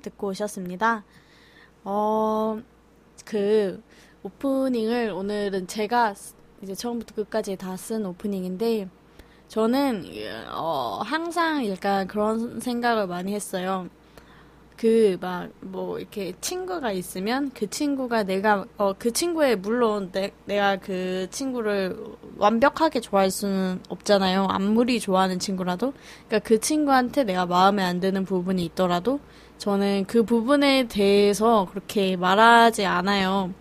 듣고 오셨습니다. 어, 그, 오프닝을 오늘은 제가 이제 처음부터 끝까지 다 쓴 오프닝인데, 저는, 어, 항상 약간 그런 생각을 많이 했어요. 그, 막, 뭐, 이렇게 친구가 있으면 그 친구가 내가, 어, 그 친구의, 물론 내, 내가 그 친구를 완벽하게 좋아할 수는 없잖아요. 아무리 좋아하는 친구라도. 그러니까 그 친구한테 내가 마음에 안 드는 부분이 있더라도 저는 그 부분에 대해서 그렇게 말하지 않아요.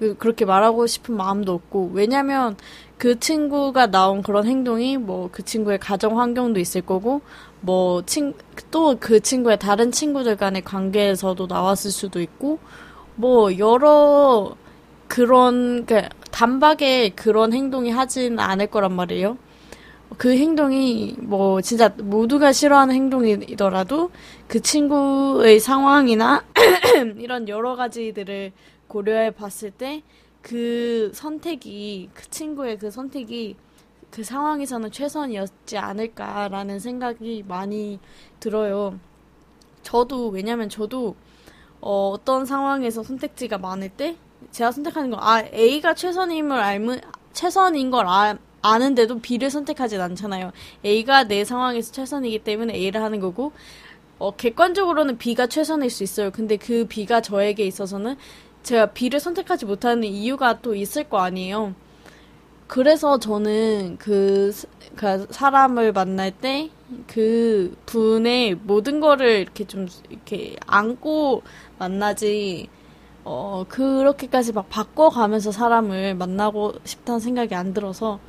그, 그렇게 말하고 싶은 마음도 없고, 왜냐면 그 친구가 나온 그런 행동이 뭐 그 친구의 가정 환경도 있을 거고, 뭐, 친, 또 그 친구의 다른 친구들 간의 관계에서도 나왔을 수도 있고, 뭐, 여러 그런, 그, 단박에 그런 행동이 하진 않을 거란 말이에요. 그 행동이 뭐 진짜 모두가 싫어하는 행동이더라도 그 친구의 상황이나 이런 여러 가지들을 고려해 봤을 때 그 선택이 그 친구의 그 선택이 그 상황에서는 최선이었지 않을까라는 생각이 많이 들어요. 저도 왜냐면 저도 어, 어떤 상황에서 선택지가 많을 때 제가 선택하는 거아 A가 최선임을 알면 최선인 걸 아, 아는데도 B를 선택하진 않잖아요. A가 내 상황에서 최선이기 때문에 A를 하는 거고 어, 객관적으로는 B가 최선일 수 있어요. 근데 그 B가 저에게 있어서는 제가 B를 선택하지 못하는 이유가 또 있을 거 아니에요. 그래서 저는 그, 그 사람을 만날 때 그 분의 모든 거를 이렇게 좀 이렇게 안고 만나지 어 그렇게까지 막 바꿔가면서 사람을 만나고 싶다는 생각이 안 들어서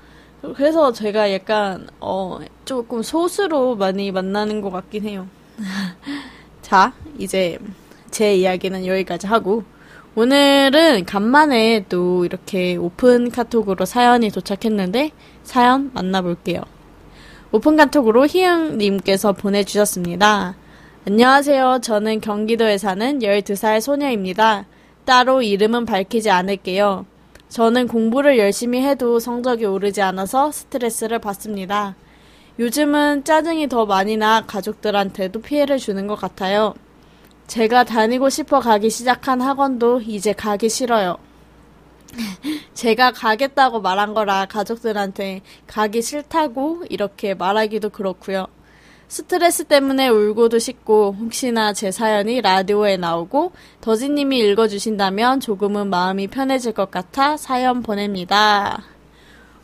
그래서 제가 약간 어 조금 소수로 많이 만나는 것 같긴 해요. 자 이제 제 이야기는 여기까지 하고 오늘은 간만에 또 이렇게 오픈 카톡으로 사연이 도착했는데 사연 만나볼게요. 오픈 카톡으로 희영님께서 보내주셨습니다. 안녕하세요. 저는 경기도에 사는 12살 소녀입니다. 따로 이름은 밝히지 않을게요. 저는 공부를 열심히 해도 성적이 오르지 않아서 스트레스를 받습니다. 요즘은 짜증이 더 많이 나 가족들한테도 피해를 주는 것 같아요. 제가 다니고 싶어 가기 시작한 학원도 이제 가기 싫어요. 제가 가겠다고 말한 거라 가족들한테 가기 싫다고 이렇게 말하기도 그렇고요. 스트레스 때문에 울고도 싶고 혹시나 제 사연이 라디오에 나오고 더지님이 읽어주신다면 조금은 마음이 편해질 것 같아 사연 보냅니다.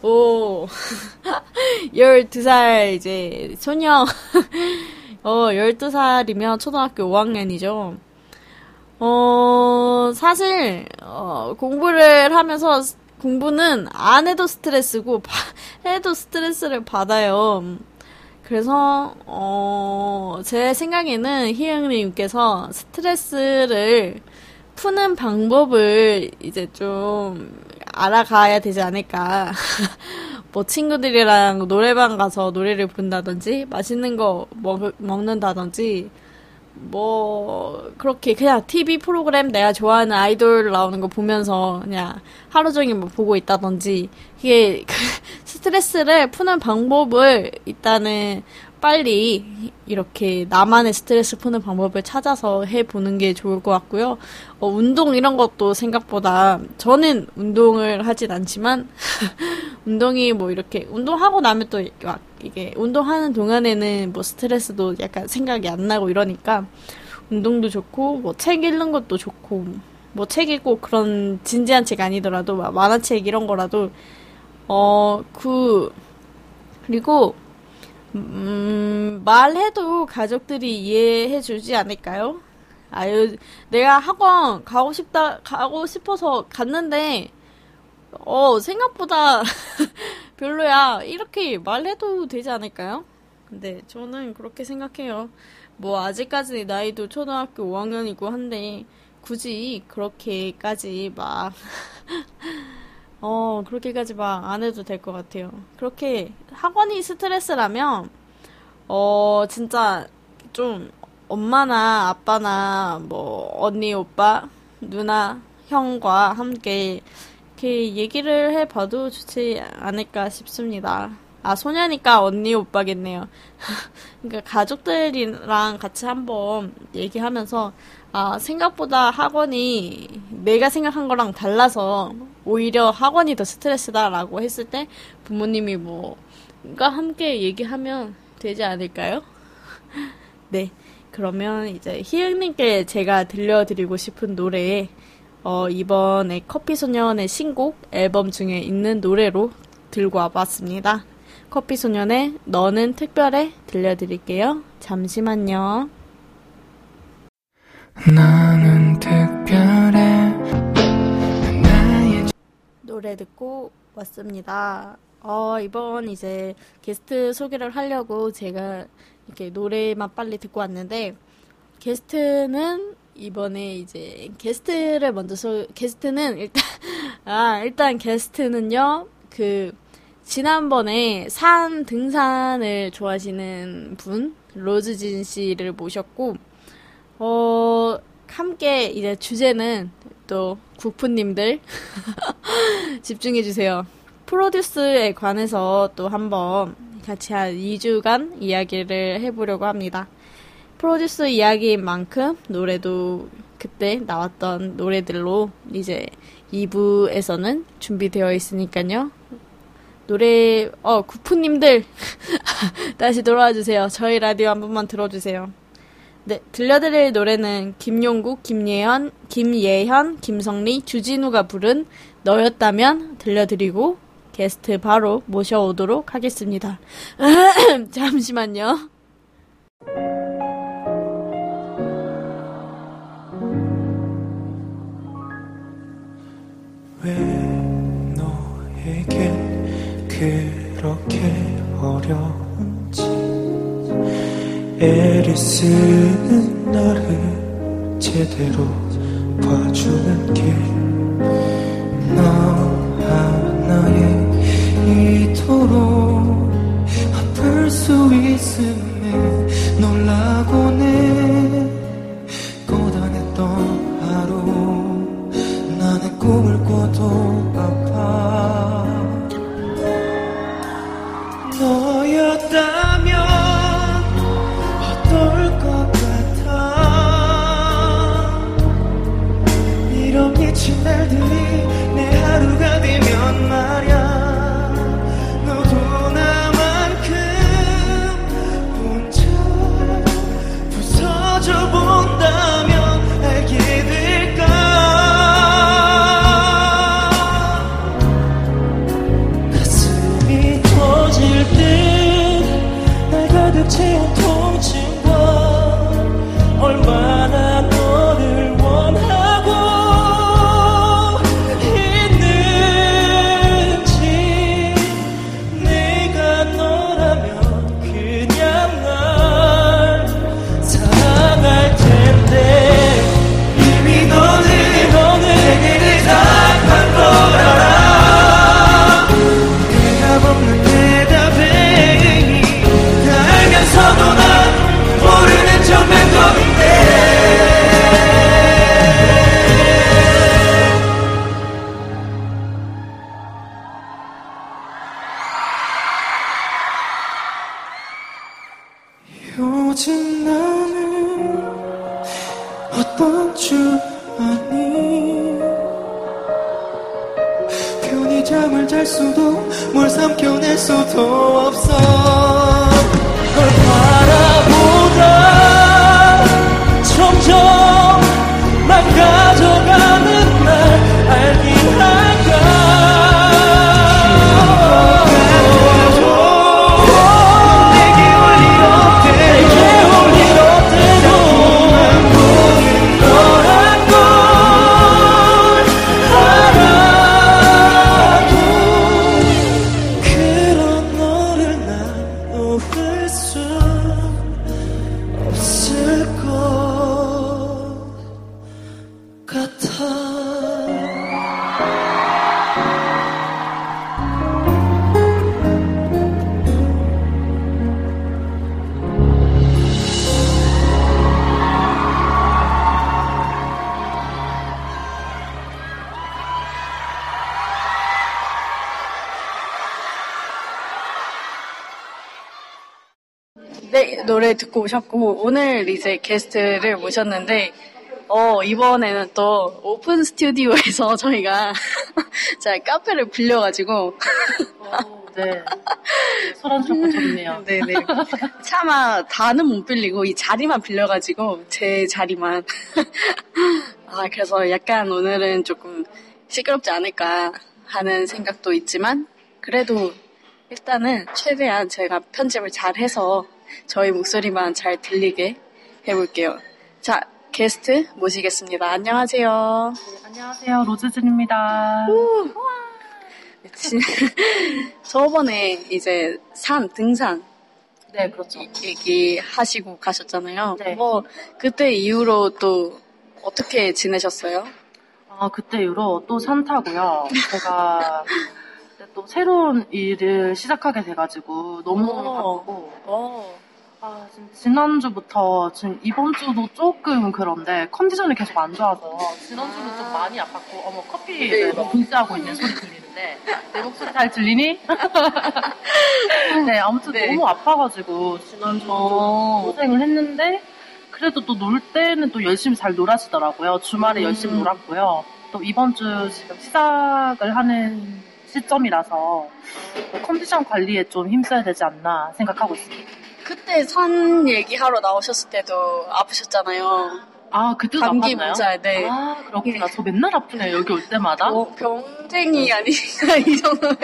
오, 12살 이제 소녀, 어, 12살이면 초등학교 5학년이죠. 어, 사실, 어, 공부를 하면서 공부는 안 해도 스트레스고, 해도 스트레스를 받아요. 그래서, 어, 제 생각에는 희영님께서 스트레스를 푸는 방법을 이제 좀 알아가야 되지 않을까. 뭐 친구들이랑 노래방 가서 노래를 부른다든지, 맛있는 거 먹, 먹는다든지, 뭐 그렇게 그냥 TV 프로그램 내가 좋아하는 아이돌 나오는 거 보면서 그냥 하루 종일 뭐 보고 있다든지 이게 그 스트레스를 푸는 방법을 일단은 빨리 이렇게 나만의 스트레스 푸는 방법을 찾아서 해보는 게 좋을 것 같고요. 어, 운동 이런 것도 생각보다 저는 운동을 하진 않지만 운동이 뭐 이렇게 운동하고 나면 또 막 이게 운동하는 동안에는 뭐 스트레스도 약간 생각이 안 나고 이러니까 운동도 좋고 뭐 책 읽는 것도 좋고 뭐 책 읽고 그런 진지한 책 아니더라도 막 만화책 이런 거라도 어 그 그리고 음, 말해도 가족들이 이해해 주지 않을까요? 아유, 내가 학원 가고 싶다, 가고 싶어서 갔는데, 어, 생각보다 별로야. 이렇게 말해도 되지 않을까요? 근데 저는 그렇게 생각해요. 뭐, 아직까지 나이도 초등학교 5학년이고 한데, 굳이 그렇게까지 막, 어, 그렇게까지 막 안 해도 될 것 같아요. 그렇게 학원이 스트레스라면, 어, 진짜 좀 엄마나 아빠나 뭐 언니, 오빠, 누나, 형과 함께 이렇게 얘기를 해봐도 좋지 않을까 싶습니다. 아, 소녀니까 언니 오빠겠네요. 그러니까 가족들이랑 같이 한번 얘기하면서 아, 생각보다 학원이 내가 생각한 거랑 달라서 오히려 학원이 더 스트레스다라고 했을 때 부모님이 뭐가 함께 얘기하면 되지 않을까요? 네. 그러면 이제 희영님께 제가 들려드리고 싶은 노래, 어, 이번에 커피소년의 신곡 앨범 중에 있는 노래로 들고 와봤습니다. 커피소년의 너는 특별해 들려드릴게요. 잠시만요. 너는 노래 듣고 왔습니다. 어, 이번 이제 게스트 소개를 하려고 제가 이렇게 노래만 빨리 듣고 왔는데 게스트는 이번에 이제 게스트를 먼저 소 게스트는 일단 아 일단 게스트는요 그 지난번에 산 등산을 좋아하시는 분 로즈진 씨를 모셨고 어 함께 이제 주제는 또 국푸님들 집중해 주세요. 프로듀스에 관해서 또 한번 같이 한 2주간 이야기를 해보려고 합니다. 프로듀스 이야기인 만큼 노래도 그때 나왔던 노래들로 이제 2부에서는 준비되어 있으니까요. 노래, 어, 구프님들, 다시 돌아와 주세요. 저희 라디오 한 번만 들어주세요. 네, 들려드릴 노래는 김용국, 김예현, 김예현, 김성리, 주진우가 부른 너였다면 들려드리고 게스트 바로 모셔오도록 하겠습니다. 잠시만요. 왜 너에게 그렇게 어려운지 애를 쓰는 나를 제대로 봐주는 게너 하나에 이토록 아플 수 있음에 놀라곤 해 네, 노래 듣고 오셨고, 오늘 이제 게스트를 모셨는데, 어, 이번에는 또 오픈 스튜디오에서 저희가 자 카페를 빌려가지고, 네. 소란 조금 좋네요. 네네. 차마 다는 못 빌리고 이 자리만 빌려가지고 제 자리만. 아 그래서 약간 오늘은 조금 시끄럽지 않을까 하는 생각도 있지만 그래도 일단은 최대한 제가 편집을 잘 해서 저희 목소리만 잘 들리게 해볼게요. 자 게스트 모시겠습니다. 안녕하세요. 안녕하세요. 로즈준입니다. 진- 저번에 이제 산 등산 네, 그렇죠. 얘기하시고 가셨잖아요. 네. 뭐 그때 이후로 또 어떻게 지내셨어요? 아, 그때 이후로 또 산 타고요. 제가 그때 또 새로운 일을 시작하게 돼가지고 너무 너무 어. 바쁘고 어. 아, 지금 지난주부터 지금 이번 주도 조금 그런데 컨디션이 계속 안 좋아서 지난주는 좀 많이 아팠고 어머 커피 네. 뭐 분쇄하고 있는 소리 들리는데 내 목소리 잘 들리니? 네 아무튼 네. 너무 아파가지고 지난주 어. 고생을 했는데 그래도 또 놀 때는 또 열심히 잘 놀아주더라고요 주말에 음. 열심히 놀았고요 또 이번 주 지금 시작을 하는 시점이라서 컨디션 관리에 좀 힘써야 되지 않나 생각하고 있습니다. 그때 산 얘기하러 나오셨을 때도 아프셨잖아요. 아, 그때도 감기 아팠나요? 문자, 네. 아, 그렇구나. 저 맨날 아프네요, 여기 올 때마다. 어, 병쟁이 아니니까 이 정도면.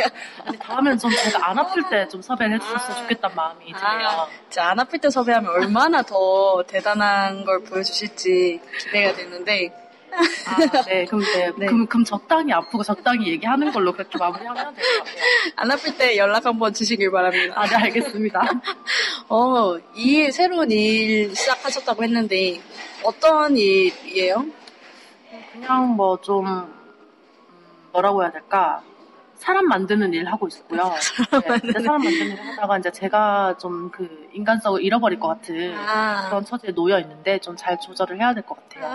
아니, 다음엔 좀 제가 안 아플 때 좀 섭외를 해주셨으면 좋겠다는 마음이 드네요. 아, 진짜 안 아플 때 섭외하면 얼마나 더 대단한 걸 보여주실지 기대가 되는데. 아, 네, 그럼, 네, 네. 그럼, 그럼 적당히 아프고 적당히 얘기하는 걸로 그렇게 마무리하면 될 것 같아요. 안 아플 때 연락 한번 주시길 바랍니다. 아, 네, 알겠습니다. 어, 이 새로운 일 시작하셨다고 했는데 어떤 일이에요? 그냥 뭐 좀, 음, 뭐라고 해야 될까. 사람 만드는 일 하고 있고요. 네, 근데 사람 만드는 일 하다가 이제 제가 좀 그 인간성을 잃어버릴 것 같은 아, 그런 처지에 놓여 있는데 좀 잘 조절을 해야 될 것 같아요.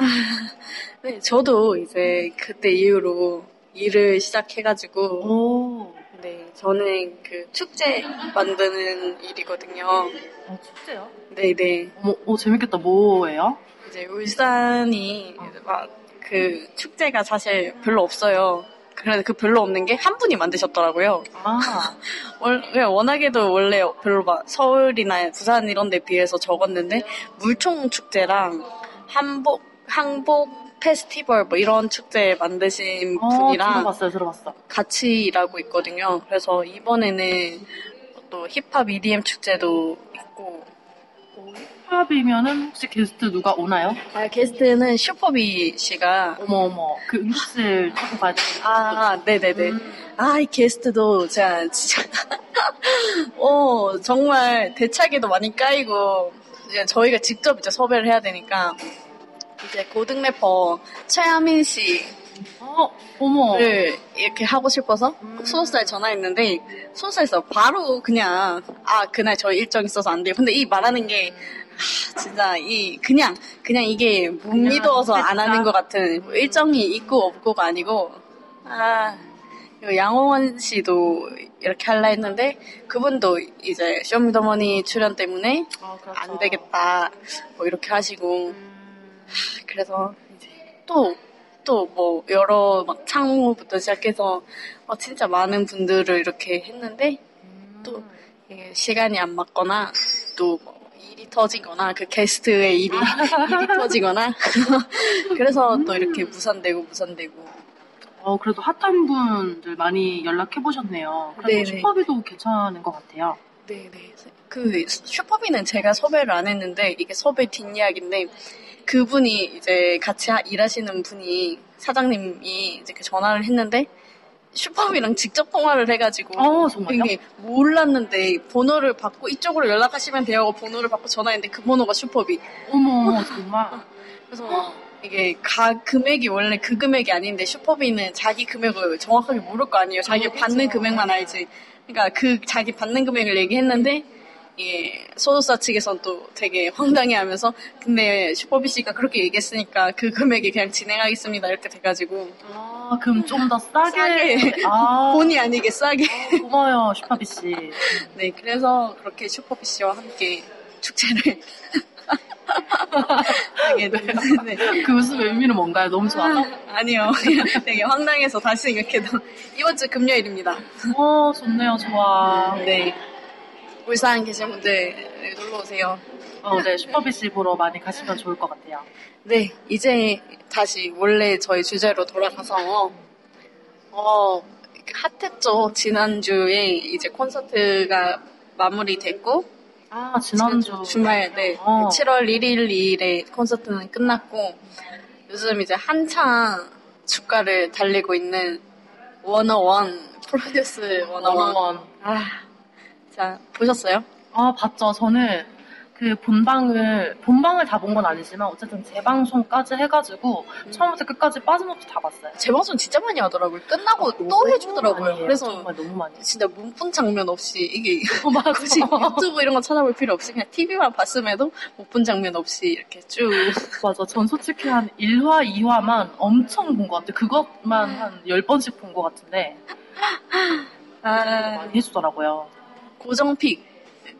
네, 저도 이제 그때 이후로 일을 시작해가지고, 오, 네, 저는 그 축제 만드는 일이거든요. 어, 축제요? 네네. 어머, 오, 재밌겠다. 뭐예요? 이제 울산이 막그 축제가 사실 별로 없어요. 그래서 그 별로 없는 게 한 분이 만드셨더라고요. 아, 워낙에도 원래 별로 막 서울이나 부산 이런 데 비해서 적었는데 물총 축제랑 한복 항복 페스티벌 뭐 이런 축제 만드신 어, 분이랑 들어봤어요, 들어봤어. 같이 일하고 있거든요. 그래서 이번에는 또 힙합 EDM 축제도 있고 힙합이면은 혹시 게스트 누가 오나요? 아, 게스트는 슈퍼비 씨가 어머, 어머. 그 응급실 타고 가야 되는 아, 네네네. 음. 아, 이 게스트도 제가 진짜, 어, 정말 대차게도 많이 까이고, 저희가 직접 이제 섭외를 해야 되니까, 이제 고등 래퍼 최하민 씨를 어, 어머. 이렇게 하고 싶어서 음. 소속사에 전화했는데, 소속사에서 바로 그냥, 아, 그날 저희 일정 있어서 안 돼요. 근데 이 말하는 게, 하, 진짜 이 그냥 그냥 이게 못 그냥 믿어서 안. 하는 것 같은 뭐 일정이 있고 없고가 아니고 아 그리고 양홍원 씨도 이렇게 할라 했는데 그분도 이제 쇼미더머니 출연 때문에 아, 그렇죠. 안 되겠다 뭐 이렇게 하시고 음, 그래서 이제 또 또 뭐 여러 막 창무부터 시작해서 어, 진짜 많은 분들을 이렇게 했는데 또 이게 시간이 안 맞거나 또 뭐 일이 터지거나 그 게스트의 일이 일이 터지거나 그래서 또 이렇게 무산되고 무산되고 어, 그래도 핫한 분들 많이 연락해 보셨네요. 그래도 네네. 슈퍼비도 괜찮은 것 같아요. 네네 그 슈퍼비는 제가 섭외를 안 했는데 이게 섭외 뒷이야기인데 그분이 이제 같이 하- 일하시는 분이 사장님이 이제 그 전화를 했는데 슈퍼비랑 직접 통화를 해가지고 어, 정말요? 몰랐는데 번호를 받고 이쪽으로 연락하시면 돼요 번호를 받고 전화했는데 그 번호가 슈퍼비 어머, 정말. 그래서 이게 가 금액이 원래 그 금액이 아닌데 슈퍼비는 자기 금액을 정확하게 모를 거 아니에요. 자기 그렇죠. 받는 금액만 알지. 그러니까 그 자기 받는 금액을 얘기했는데 이게 소속사 측에선 또 되게 황당해 하면서 근데 슈퍼비 씨가 그렇게 얘기했으니까 그 금액이 그냥 진행하겠습니다 이렇게 돼가지고 아, 그럼 좀 더 싸게. 싸게. 아, 본의 아니게 싸게 고마워요, 슈퍼비 씨. 네 그래서 그렇게 슈퍼비 씨와 함께 축제를 하게 됐는데 그 웃음의 의미는 뭔가요? 너무 좋아. 아니요. 그냥 되게 황당해서 다시 생각해도 이번 주 금요일입니다. 어, 좋네요, 좋아. 네. 울산 계신 분들 놀러 오세요. 어, 네, 슈퍼비시 보러 많이 가시면 좋을 것 같아요. 네, 이제 다시 원래 저희 주제로 돌아가서 어 핫했죠. 지난주에 이제 콘서트가 마무리됐고 아, 지난주. 주말 네 어. 7월 1일일에 콘서트는 끝났고 요즘 이제 한창 주가를 달리고 있는 워너원 프로듀스 워너원 원어원. 아, 자 보셨어요? 아, 봤죠. 저는 그 본방을, 본방을 다 본 건 아니지만, 어쨌든 재방송까지 해가지고, 처음부터 끝까지 빠짐없이 다 봤어요. 재방송 진짜 많이 하더라고요. 끝나고 또 해주더라고요. 그래서 정말 너무 많이. 진짜 문쁜 장면 없이 이게 어. 굳이 유튜브 이런 거 찾아볼 필요 없이 그냥 TV만 봤음에도 못 본 장면 없이 이렇게 쭉 맞아. 전 솔직히 한 1화, 2화만 엄청 본 것 같아요. 그것만 한 10번씩 본 것 같은데, 많이 해주더라고요. 고정픽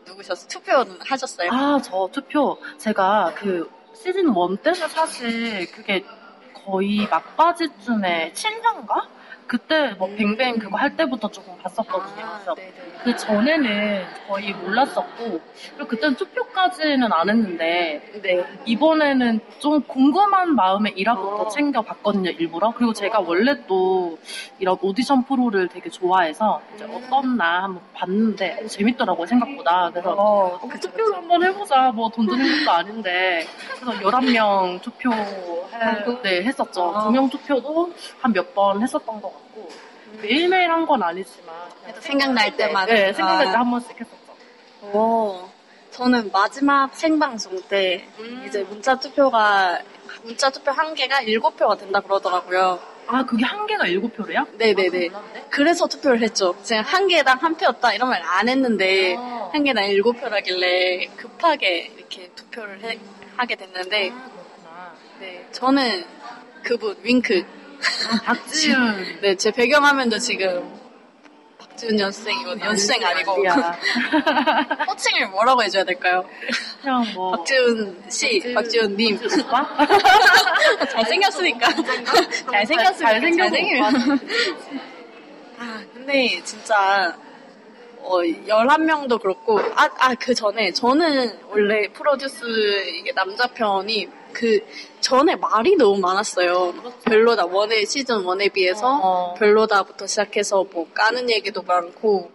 누구셨어요? 투표는 하셨어요? 아, 저 투표. 제가 그 시즌 1 때는 사실 그게 거의 막바지쯤에 7년가? 그때 뭐 음. 뱅뱅 그거 할 때부터 조금 봤었거든요. 아, 그래서 네네. 그 전에는 거의 몰랐었고, 그리고 그때는 투표까지는 안 했는데, 네. 이번에는 좀 궁금한 마음에 1화부터 어. 챙겨봤거든요, 일부러. 그리고 제가 원래 또 이런 오디션 프로를 되게 좋아해서 이제 음. 어떻나 한번 봤는데 어, 재밌더라고요, 생각보다. 그래서 어, 어, 투표를 한번 해보자. 뭐 돈 드는 것도 아닌데. 그래서 11명 투표 하고? 네, 했었죠. 아. 두명 투표도 한 몇 번 했었던 것 같고. 매일매일 한 건 아니지만. 그냥 생각날 때마다. 네, 생각날 아. 때한 번씩 했었죠. 오, 저는 마지막 생방송 때 이제 문자 투표가 문자 투표 한 개가 7표가 된다 그러더라고요. 아, 그게 한 개가 일곱 표래요? 네네네. 아, 몰랐네. 그래서 투표를 했죠. 제가 한 개당 한 표였다 이런 말 안 했는데 아. 한 개당 일곱 표라길래 급하게 이렇게 투표를 해- 하게 됐는데 아, 그렇구나. 네, 저는 그분 윙크 박지윤. 네, 제 배경화면도 지금 박지훈 연수생이거든요. 연수생 아니고 아니야. 호칭을 뭐라고 해줘야 될까요? 그냥 뭐. 박지훈 씨, 박지훈 님 박지윤 오빠? 잘생겼으니까 잘생겼으니까 잘생겨서 잘생기면 아 근데 진짜 어 11명도 그렇고 아 아 그 전에 저는 원래 프로듀스 이게 남자 편이 그 전에 말이 너무 많았어요. 별로다 원의 시즌 1에 비해서 어. 별로다부터 시작해서 뭐 까는 얘기도 많고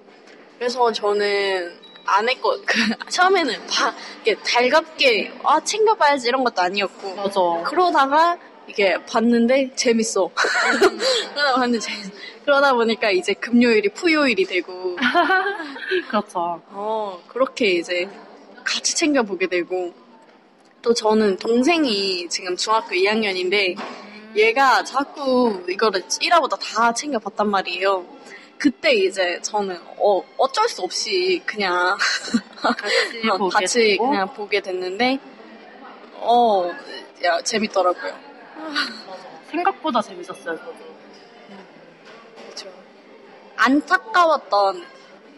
그래서 저는 안 했고 그 처음에는 봐 이게 달갑게 아 챙겨봐야지 이런 것도 아니었고 맞아. 그러다가 이게 봤는데 재밌어. 그러다 봤는데 재밌어. 그러다 보니까 이제 금요일이 푸요일이 되고 그렇죠. 어 그렇게 이제 같이 챙겨보게 되고 또 저는 동생이 지금 중학교 2학년인데 얘가 자꾸 이거를 1화보다 다 챙겨봤단 말이에요. 그때 이제 저는 어, 어쩔 수 없이 그냥 같이 어, 보게 같이. 그냥 보게 됐는데 어 야, 재밌더라고요. 생각보다 재밌었어요, 저도. 그렇죠. 안타까웠던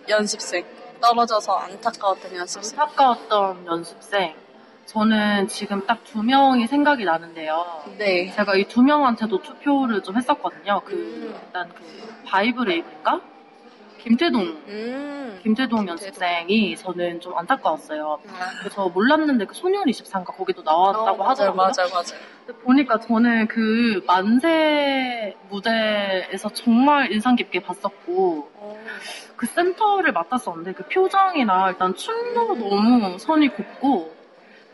연습생 떨어져서 안타까웠던 연습생. 안타까웠던 연습생. 저는 지금 딱 두 명이 생각이 나는데요. 네. 제가 이 두 명한테도 투표를 좀 했었거든요. 그, 음. 일단 그, 바이브레이블인가? 김태동, 음. 김태동 연습생이 저는 좀 안타까웠어요. 아, 그래서 몰랐는데 그 소년 24인가 거기도 나왔다고 어, 하더라고요. 맞아요, 맞아요, 맞아요. 근데 보니까 저는 그 만세 무대에서 정말 인상 깊게 봤었고, 그 센터를 맡았었는데 그 표정이나 일단 춤도 너무 선이 곱고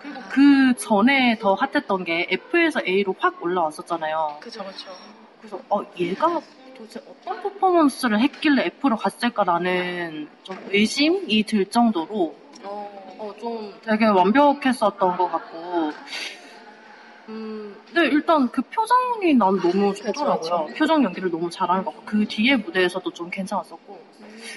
그리고 그 전에 더 핫했던 게 F에서 A로 확 올라왔었잖아요. 그죠, 그죠. 그래서 어 얘가 도대체 어떤 퍼포먼스를 했길래 F로 갔을까라는 좀 의심이 들 정도로 어, 어, 좀 되게 완벽했었던 것 같고 음, 네, 일단 그 표정이 난 너무 좋더라고요. 표정 연기를 너무 잘하는 것 같고 그 뒤에 무대에서도 좀 괜찮았었고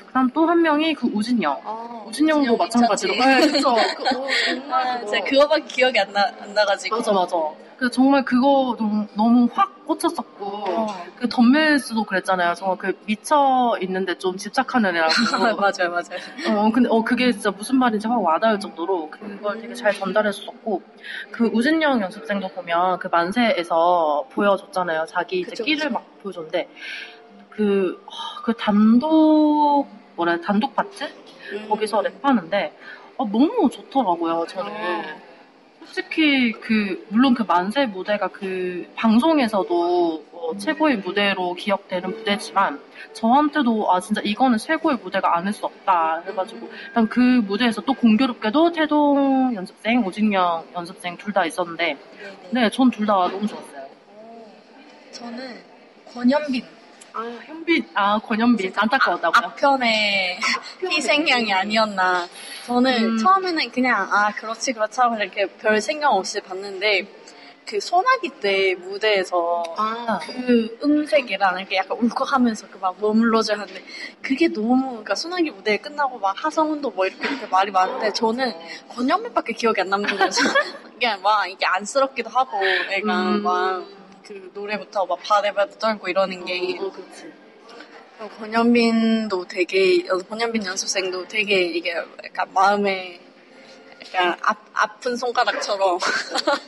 그다음 또 한 명이 그 우진영. 아, 우진영도 마찬가지로. 네, 그쵸. 그, 어, 정말 아, 그거. 제가 그거밖에 기억이 안, 나, 안 나가지고. 맞아, 맞아. 그 정말 그거 너무, 너무 확 꽂혔었고 어. 그 덤멜스도 그랬잖아요. 정말 그 미쳐 있는데 좀 집착하는 애라고. 맞아요, 맞아요. 어 근데 어 그게 진짜 무슨 말인지 확 와닿을 정도로 그걸 되게 잘 전달했었고 그 우진영 연습생도 보면 그 만세에서 보여줬잖아요. 자기 이제 그쵸, 끼를 그쵸. 막 보여줬는데 그, 어, 그 단독 해야, 단독 파트 음. 거기서 랩하는데 어, 너무 좋더라고요. 저는. 어. 솔직히 그 물론 그 만세 무대가 그 방송에서도 어, 최고의 무대로 기억되는 무대지만 저한테도 아 진짜 이거는 최고의 무대가 아닐 수 없다 해가지고 일단 그 무대에서 또 공교롭게도 태동 연습생 오진영 연습생 둘 다 있었는데 네 전 둘 다 너무 좋았어요. 저는 권현빈 아 현빈 아 권현빈 안타까웠다고요? 앞편의 희생양이 아니었나. 저는 음. 처음에는 그냥 아 그렇지 그렇지 하고 이렇게 별 생각 없이 봤는데 그 소나기 때 무대에서 아 그 음색이랑 이렇게 약간 울컥하면서 그 막 머물러져 하는데 그게 너무 그러니까 소나기 무대 끝나고 막 하성운도 뭐 이렇게, 이렇게 말이 많은데 저는 권현민밖에 기억이 안 남는 거죠. 이게 막 이게 안쓰럽기도 하고 애가 음. 막 그 노래부터 막 바데바데 떨고 이러는 게 어, 그렇지. 그리고 권현빈도 되게 연- 권현빈 연습생도 되게 이게 약간 마음에 약간 아, 아픈 손가락처럼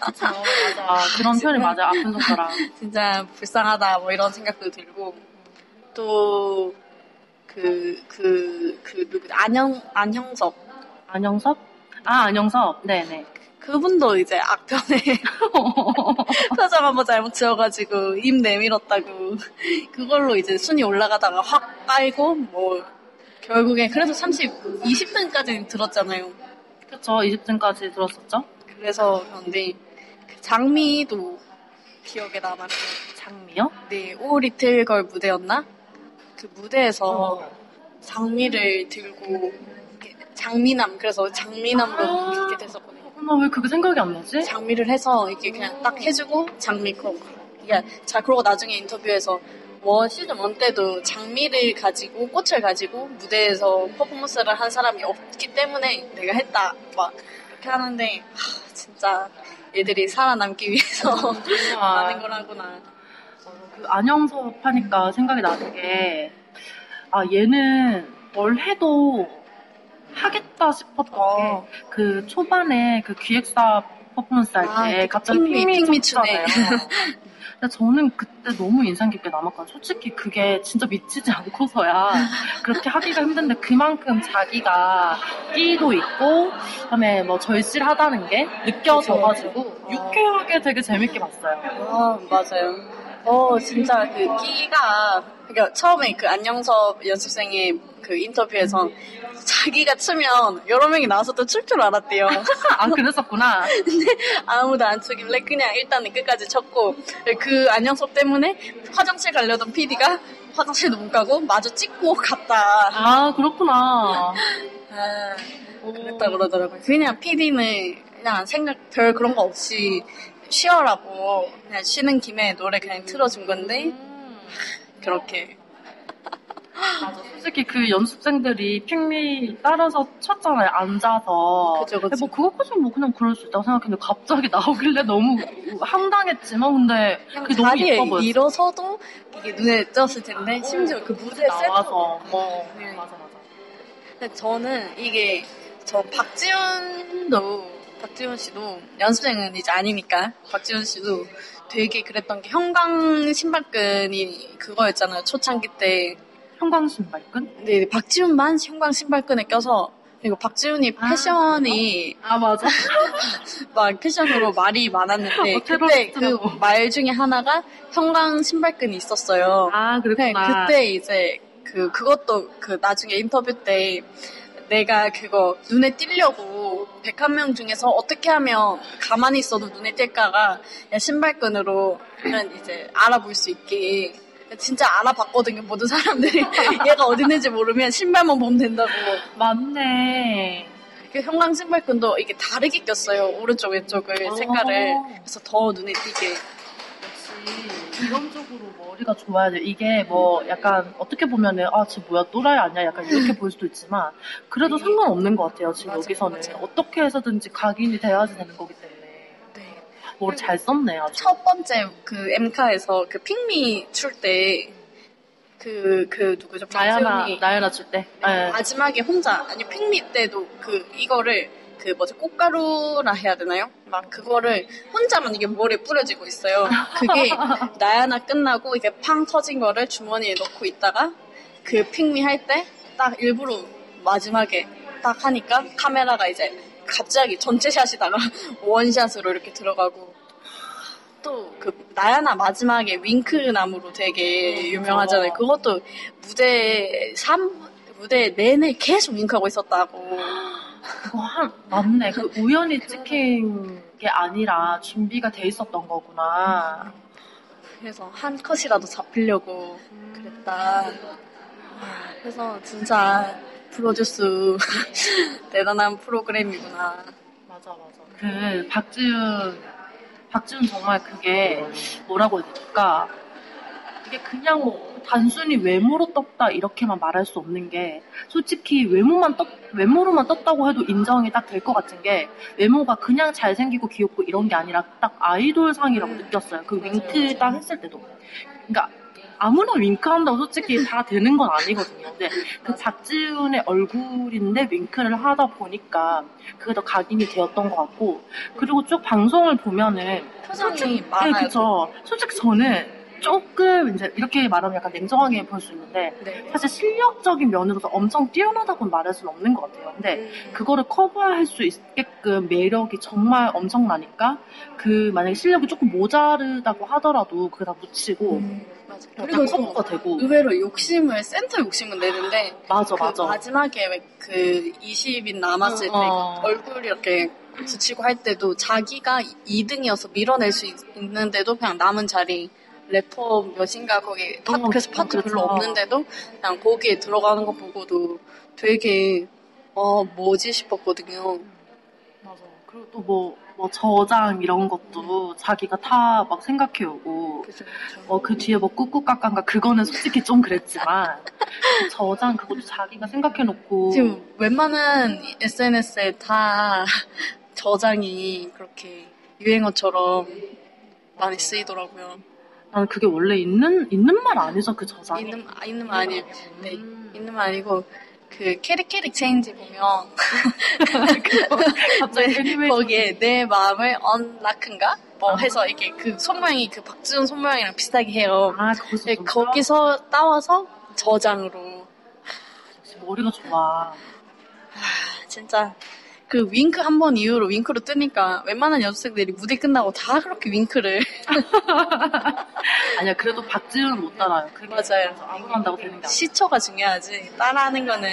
맞아 그런 표현이 맞아 아픈 손가락. 진짜 불쌍하다 뭐 이런 생각도 들고 또 그 그그 누구 안녕 안형섭 안영섭? 아 안영섭 네네. 그분도 이제 악편에 표정 한번 잘못 지어가지고 입 내밀었다고 그걸로 이제 순위 올라가다가 확 깔고 뭐 결국에 그래도 30 20등까지 들었잖아요. 그쵸 20등까지 들었었죠? 그래서 그런데 그 장미도 기억에 남았고 장미요? 네 오 리틀 걸 무대였나? 그 무대에서 어. 장미를 들고 장미남 그래서 장미남으로 아. 이렇게 됐었거든요. 나왜 그게 생각이 안 나지? 장미를 해서 이렇게 그냥 딱 해주고 장미 컵. 이게 자 그러고 나중에 인터뷰에서 원 시즌 1 때도 장미를 가지고 꽃을 가지고 무대에서 퍼포먼스를 한 사람이 없기 때문에 내가 했다 막 이렇게 하는데 하, 진짜 얘들이 살아남기 위해서 많은 걸 하구나. 그 안영섭 하니까 생각이 나는 게, 아, 얘는 뭘 해도 하겠다 싶었던 어. 게, 그 초반에 그 기획사 퍼포먼스 할 아, 때그 갑자기 핑미, 쳤잖아요. 근데 저는 그때 너무 인상 깊게 남았거든요. 솔직히 그게 진짜 미치지 않고서야 그렇게 하기가 힘든데 그만큼 자기가 끼도 있고 그다음에 뭐 절실하다는 게 느껴져가지고 그쵸. 유쾌하게 되게 재밌게 봤어요. 아, 맞아요. 어, 진짜 그 끼가, 그러니까 처음에 그 안영섭 연습생의 그 인터뷰에서 자기가 추면 여러 명이 나와서 또출줄 알았대요. 아 그랬었구나. 아무도 안 추길래 그냥 일단은 끝까지 쳤고, 그 안영섭 때문에 화장실 가려던 PD가 화장실도 못 가고 마주 찍고 갔다. 아 그렇구나. 아, 그랬다 그러더라고요. 그냥 PD는 그냥 생각 별 그런 거 없이 쉬어라고 그냥 쉬는 김에 노래 그냥 틀어준 건데 그렇게 맞아. 솔직히 그 연습생들이 핑미 따라서 쳤잖아요. 앉아서. 그죠, 그죠. 뭐 그것까지는 뭐 그냥 그럴 수 있다고 생각했는데 갑자기 나오길래 너무 황당했지만 근데 그게 너무 예뻐 보였어. 일어서도 이게 눈에 띄었을 텐데 심지어 그 무대 나와서. 어, 네. 맞아 맞아. 근데 저는 이게 저 박지훈도 박지훈 씨도 연습생은 이제 아니니까 박지훈 씨도 되게 그랬던 게 형광 신발끈이 그거였잖아요 초창기 때 형광 신발끈? 근데 박지훈만 형광 신발끈에 껴서 그리고 박지훈이 아, 패션이 아 맞아. 막 패션으로 말이 많았는데 어, 그때. 그 말 중에 하나가 형광 신발끈이 있었어요. 아 네, 그랬구나. 그때 이제 그 그것도 그 나중에 인터뷰 때 내가 그거 눈에 띄려고 101명 중에서 어떻게 하면 가만히 있어도 눈에 띌까가 야, 신발끈으로 이제 알아볼 수 있게 진짜 알아봤거든요 모든 사람들이 얘가 어디 있는지 모르면 신발만 보면 된다고 맞네. 그 형광 신발끈도 이게 다르게 꼈어요 오른쪽 왼쪽을 어. 색깔을 그래서 더 눈에 띄게 역시 기본적으로 머리가 좋아야 돼. 이게 뭐 약간 어떻게 보면은 아, 쟤 뭐야 또라이 아니야? 약간 이렇게 보일 수도 있지만 그래도 상관없는 것 같아요. 지금 맞아요, 여기서는 맞아요. 어떻게 해서든지 각인이 돼야지 되는 거기 때문에. 네. 뭘잘 썼네 아주. 첫 번째 그 엠카에서 그 핑미 출 때 그 그 누구죠? 나야나 박지훈이 나야나 줄 때. 네. 마지막에 혼자 아니 핑미 때도 그 이거를 그 뭐지 꽃가루라 해야 되나요? 막 그거를 혼자만 이게 머리에 뿌려지고 있어요. 그게 나야나 끝나고 이게 팡 터진 거를 주머니에 넣고 있다가 그 핑미 할 때 딱 일부러 마지막에 딱 하니까 카메라가 이제 갑자기 전체 샷이 다가 원샷으로 이렇게 들어가고 또 그 나야나 마지막에 윙크 나무로 되게 유명하잖아요. 그것도 무대 3 무대 내내 계속 윙크하고 있었다고. 그거 한 맞네. 그 우연히 찍힌 게 아니라 준비가 돼 있었던 거구나. 그래서 한 컷이라도 잡히려고 그랬다. 아, 그래서 진짜 프로듀스 대단한 프로그램이구나. 맞아 맞아. 그 박지훈 박지훈 정말 그게 뭐라고 해야 될까? 이게 그냥 뭐 단순히 외모로 떴다 이렇게만 말할 수 없는 게 솔직히 외모만 떴 외모로만 떴다고 해도 인정이 딱 될 것 같은 게 외모가 그냥 잘생기고 귀엽고 이런 게 아니라 딱 아이돌상이라고 느꼈어요. 그 윙크 딱 했을 때도. 그러니까 아무나 윙크한다고 솔직히 다 되는 건 아니거든요. 근데 그 박지훈의 얼굴인데 윙크를 하다 보니까 그게 더 각인이 되었던 것 같고 그리고 쭉 방송을 보면은 표정이 네, 많아요. 그죠. 솔직히 저는 조금 이제 이렇게 말하면 약간 냉정하게 볼 수 있는데 네. 사실 실력적인 면으로서 엄청 뛰어나다고는 말할 수는 없는 것 같아요. 근데 음. 그거를 커버할 수 있게끔 매력이 정말 엄청나니까 그 만약에 실력이 조금 모자르다고 하더라도 그게 다 묻히고 음. 그리고 커버가 되고 의외로 욕심을 센터 욕심은 내는데 맞아 그 맞아 마지막에 왜그 20인 남았을 때 어. 얼굴 이렇게 붙이고 할 때도 자기가 2등이어서 밀어낼 수 있, 는데도 그냥 남은 자리 래퍼 몇인가 거기 파, 어, 그래서 파트 그렇죠. 별로 없는데도 그냥 거기에 들어가는 거 보고도 되게 어 뭐지 싶었거든요. 맞아. 그리고 또 뭐, 뭐 저장 이런 것도 자기가 다 막 생각해 오고 그죠, 그죠. 어, 그 뒤에 뭐 꾹꾹까깐가 그거는 솔직히 좀 그랬지만 그 저장 그것도 자기가 생각해 놓고 지금 웬만한 SNS에 다 저장이 그렇게 유행어처럼 많이 쓰이더라고요. 나는 그게 원래 있는 있는 말 아니죠 그 저장이 있는 아, 있는 말 아니에요. 네, 음. 있는 말 아니고 그 캐릭캐릭 체인지 보면 갑자기 애니메이션 거기에 내 마음을 unlock인가? 뭐 해서 이게 그 손 모양이 그 박지훈 손 모양이랑 비슷하게 해요. 아 거기서 네, 좀 거기서 따와서 저장으로. 역시 머리가 좋아. 아, 진짜 그 윙크 한 번 이후로 윙크로 뜨니까 웬만한 연습생들이 무대 끝나고 다 그렇게 윙크를 아니야 그래도 박지훈은 못 따라요 맞아요. 아무나 한다고 되는 게 아니야 시초가 중요하지 따라하는 거는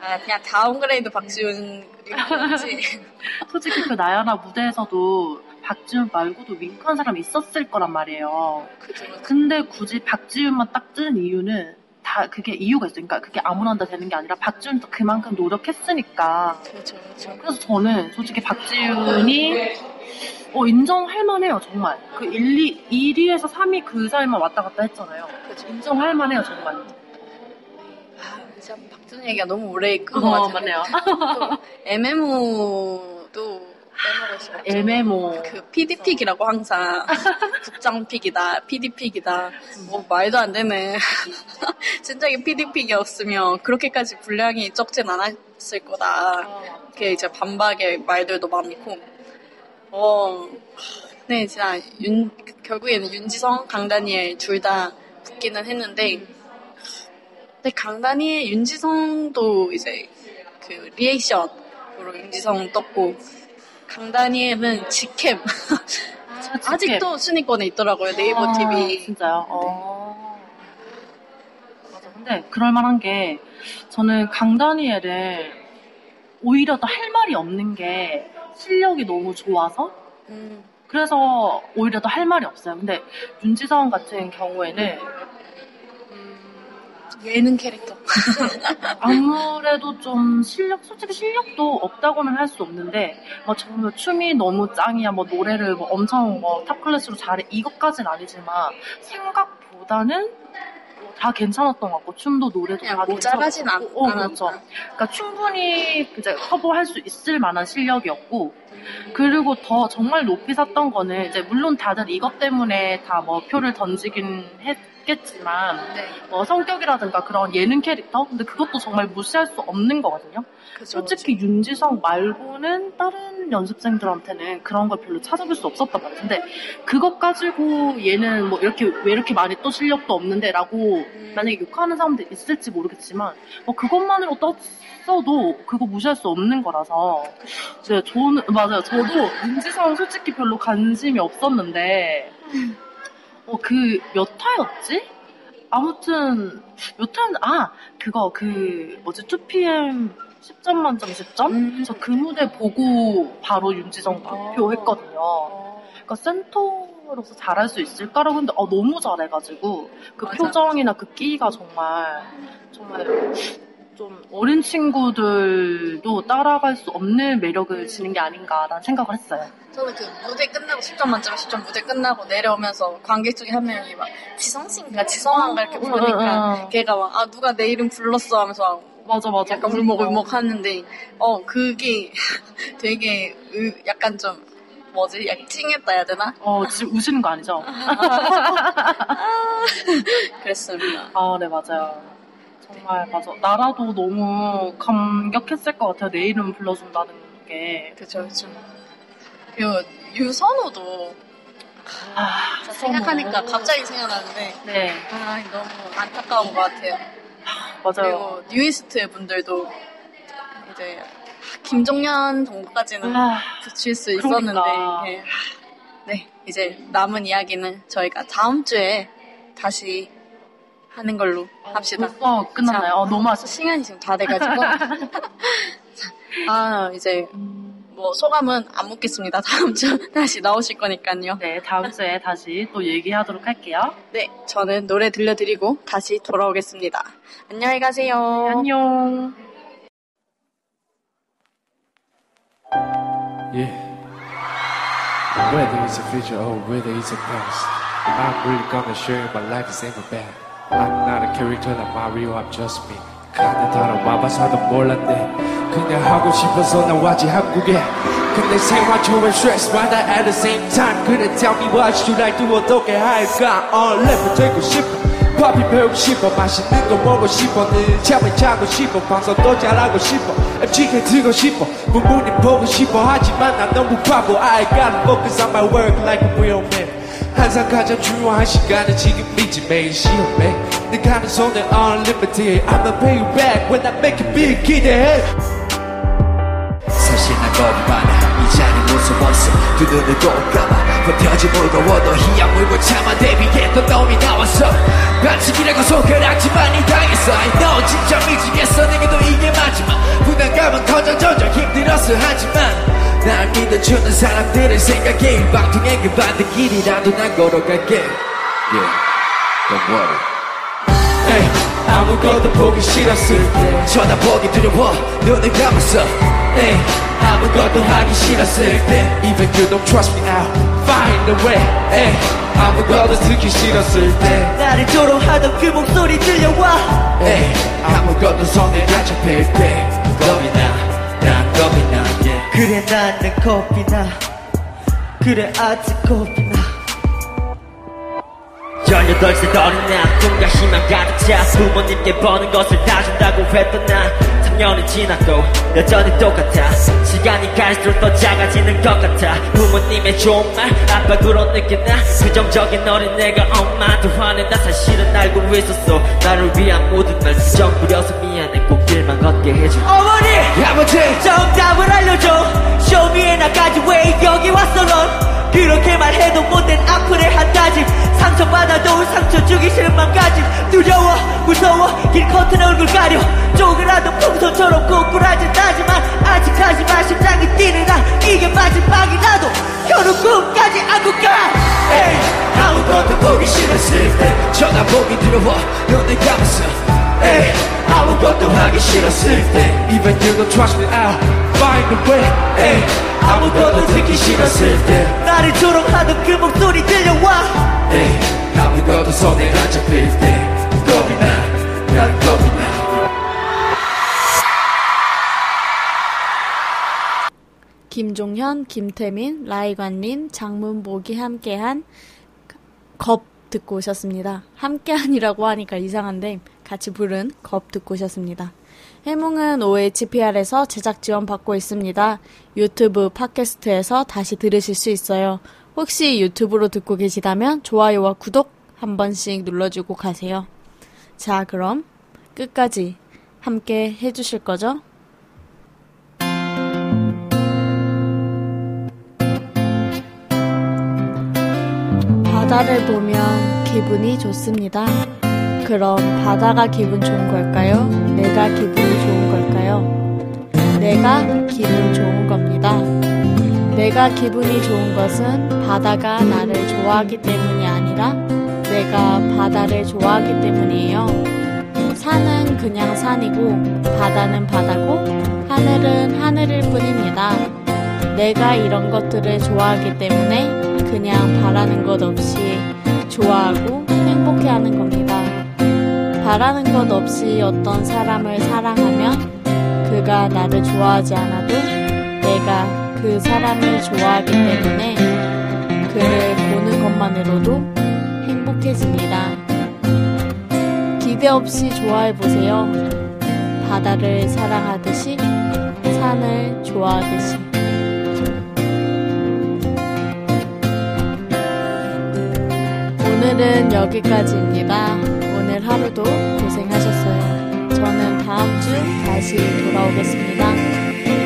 아, 그냥 downgrade 박지훈 윙크였지. 솔직히 그 나야나 무대에서도 박지훈 말고도 윙크한 사람이 있었을 거란 말이에요 그죠. 근데 굳이 박지훈만 딱 뜬 이유는 다 그게 이유가 있어요. 그러니까 그게 아무나 한다 되는 게 아니라 박지훈도 그만큼 노력했으니까. 그죠. 그죠. 그래서 저는 솔직히 박지훈이 어, 인정할 만해요, 정말. 그 1, 2, 1위에서 3위 그 사이만 왔다 갔다 했잖아요. 그죠. 인정할 만해요, 정말. 아, 진짜 박준 얘기가 너무 오래 끈것 어. 또 MMO도 애매모. 그 PD픽이라고 항상 국장픽이다, PD픽이다. 뭐 말도 안 되는. 진작에 PD픽이었으면 그렇게까지 분량이 적진 않았을 거다. 그게 이제 반박의 말들도 많고. 어, 네, 진짜 윤, 결국에는 윤지성, 강다니엘 둘 다 붙기는 했는데, 근데 강다니엘, 윤지성도 이제 그 리액션으로 윤지성 떴고, 강다니엘은 직캠. 아 직도 순위권에 있더라고요, 네이버 아, TV. 진짜요? 어. 맞아. 근데 그럴 만한 게 저는 강다니엘을 오히려 더 할 말이 없는 게 실력이 너무 좋아서 음, 그래서 오히려 더 할 말이 없어요. 근데 윤지성 같은 경우에는 예능 캐릭터. 아무래도 좀 실력, 솔직히 실력도 없다고는 할 수 없는데, 뭐 정말 춤이 너무 짱이야, 뭐 노래를 뭐 엄청 뭐 탑클래스로 잘해, 이것까진 아니지만, 생각보다는 뭐다 괜찮았던 것 같고 춤도 노래도 다 모자라진 않- 괜찮았고. 어. 그렇죠. 그러니까 충분히 이제 커버할 수 있을 만한 실력이었고 그리고 더 정말 높이 샀던 거는 이제 물론 다들 이것 때문에 다 뭐 표를 던지긴 했 겠지만 네. 뭐 성격이라든가 그런 예능 캐릭터 근데 그것도 정말 무시할 수 없는 거거든요. 그죠, 솔직히 윤지성 말고는 다른 연습생들한테는 그런 걸 별로 찾아볼 수 없었단 말이에요. 근데 그것 가지고 얘는 뭐 이렇게 왜 이렇게 많이 또 실력도 없는데라고 음. 만약에 욕하는 사람들 있을지 모르겠지만 뭐 그것만으로 떴어도 그거 무시할 수 없는 거라서 네, 저는 맞아요. 저도 윤지성 솔직히 별로 관심이 없었는데 어 그 몇 화였지? 아무튼 몇 화였는데 아 그거 그 뭐지 2PM 10점 만점 10점? 음. 저 그 무대 보고 바로 윤지성 발표했거든요. 어. 그러니까 센터로서 잘할 수 있을까라고 했는데 어, 너무 잘해가지고 그 맞아. 표정이나 그 끼가 정말 정말 좀 어린 친구들도 따라갈 수 없는 매력을 지닌 게 아닌가라는 생각을 했어요. 저는 그 무대 끝나고 10점 만점에 10점 무대 끝나고 내려오면서 관객 중에 한 명이 막 지성씨인가 지성한가 이렇게 부르니까 응, 응. 걔가 막 아 누가 내 이름 불렀어 하면서 맞아 맞아. 약간 울먹울먹 하는데 어 그게 되게 으- 약간 좀 뭐지 약간 찡했다 해야 되나? 어 지금 우시는 거 아니죠? 그랬습니다. 아 네 맞아요. 정말 맞아. 나라도 너무 감격했을 것 같아요. 내 이름 불러준다는 게. 그쵸 그쵸. 그리고 유선호도 아, 저 생각하니까 갑자기 생각나는데 네 아 너무 안타까운 것 같아요. 맞아요. 그리고 뉴이스트 분들도 이제 김종현 정도까지는 아, 붙일 수 있었는데 그러니까. 예. 네 이제 남은 이야기는 저희가 다음 주에 다시 하는 걸로 합시다. 벌써 끝났나요? 어, 너무 아쉽 시간이 지금 다 돼가지고 아 이제 뭐 소감은 안 묻겠습니다. 다음 주 다시 나오실 거니까요. 네, 다음 주에 다시 또 얘기하도록 할게요. 네 저는 노래 들려드리고 다시 돌아오겠습니다. 안녕히 가세요. 안녕. Yeah. Whether it's a future or whether it's a past, I'm really gonna share my life is ever bad. I'm not a character like Mario, I'm just me. 가는 다른 와봐서도 몰랐네. 그냥 하고 싶어서 나왔지 한국에. 근데 생활 좋은 stress 많아 at the same time. 그래 tell me what should I do 어떻게 할까? 어, 랩을 되고 싶어. 커피 배우고 싶어 맛있는 거 먹고 싶어 늘 잠을 자고 싶어 방송도 잘하고 싶어 MGK 들고 싶어 부모님 보고 싶어 하지만 난 너무 바보 I gotta focus on my work like a real man 항상 가장 중요한 시간은 지금이지 매일 시험에. 내 가는 손은 unlimited I'ma pay you back when I make it big 기대해. 사실 난 겁이 많아 이 자리 무서웠어. 두 눈을 꼭 감아. 버텨지 무거워도 희약 물고 참아. 대비했던 놈이 나왔어. 반칙이라고 손가락지만 이 당했어. I know 진짜 미치겠어. 내게도 이게 마지막. 부담감은 커져 점점 힘들었어. 하지만 날 믿어주는 사람들을 생각해. 일방통행 그 반대 길이라도 난 걸어갈게. Yeah, don't worry. 에이, 아무것도 보기 싫었을 때 쳐다보기 두려워. 눈을 감았어. 에이, 아무것도 하기 싫었을 때 Even you don't trust me now Find a way. 에이, 아무것도 듣기 싫었을 때 나를 조롱하던 그 목소리 들려와. 에이, 아무것도 손에 안 잡힐 때 겁이 나. 그래 나는 커피나 그래 아직 커피나 18살 어린 나 꿈과 희망 가득 차. 부모님께 버는 것을 다 준다고 했던 나 3년이 지나도 여전히 똑같아. 시간이 갈수록 더 작아지는 것 같아. 부모님의 좋은 말 압박으로 느껴나. 부정적인 어린애가 엄마한테 화낸다 사실은 알고 있었어. 나를 위한 모든 말. 수정 부려서 미안해. 꼭 길만 걷게 해줘. 어머니! 아버지? 정답을 알려줘. 쇼미에 나까지 왜 여기 왔어 넌 그렇게 말해도 못된 악플의 한 다짐 상처받아도 상처 주기 싫은 맘가짐 두려워 무서워 길 커튼 얼굴 가려. 쪼그라든 풍선처럼 꼬꾸라진다지만. 아직까지만 심장이 뛰는 나 이게 마지막이라도. 결국 꿈까지 안고 가 에이 아무것도 보기 싫었을 때 쳐다보기 두려워 눈을 감았어. 에이, 아무것도 하기 싫었을 때. Even you don't trust me now Find a way. 에이, 아무것도 듣기 싫었을 때. 나를 조롱하던 그 목소리 들려와. 에이, 아무것도 손에 안 잡힐 때. 겁이 날 겁니다 김종현, 김태민, 라이관린, 장문복이 함께한 겁 듣고 오셨습니다. 함께한이라고 하니까 이상한데 같이 부른 겁 듣고 오셨습니다. 해몽은 OHPR에서 제작 지원 받고 있습니다. 유튜브 팟캐스트에서 다시 들으실 수 있어요. 혹시 유튜브로 듣고 계시다면 좋아요와 구독 한 번씩 눌러주고 가세요. 자, 그럼 끝까지 함께 해주실 거죠? 바다를 보면 기분이 좋습니다. 그럼 바다가 기분 좋은 걸까요? 내가 기분이 좋은 걸까요? 내가 기분 좋은 겁니다. 내가 기분이 좋은 것은 바다가 나를 좋아하기 때문이 아니라 내가 바다를 좋아하기 때문이에요. 산은 그냥 산이고 바다는 바다고 하늘은 하늘일 뿐입니다. 내가 이런 것들을 좋아하기 때문에 그냥 바라는 것 없이 좋아하고 행복해 하는 겁니다. 바라는 것 없이 어떤 사람을 사랑하면 그가 나를 좋아하지 않아도 내가 그 사람을 좋아하기 때문에 그를 보는 것만으로도 행복해집니다. 기대 없이 좋아해보세요. 바다를 사랑하듯이 산을 좋아하듯이. 오늘은 여기까지입니다. 하루도 고생하셨어요. 저는 다음 주 다시 돌아오겠습니다.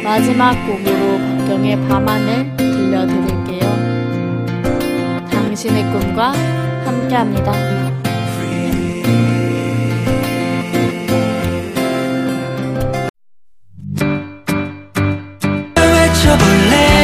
마지막 곡으로 박경의 밤하늘 들려드릴게요. 당신의 꿈과 함께합니다.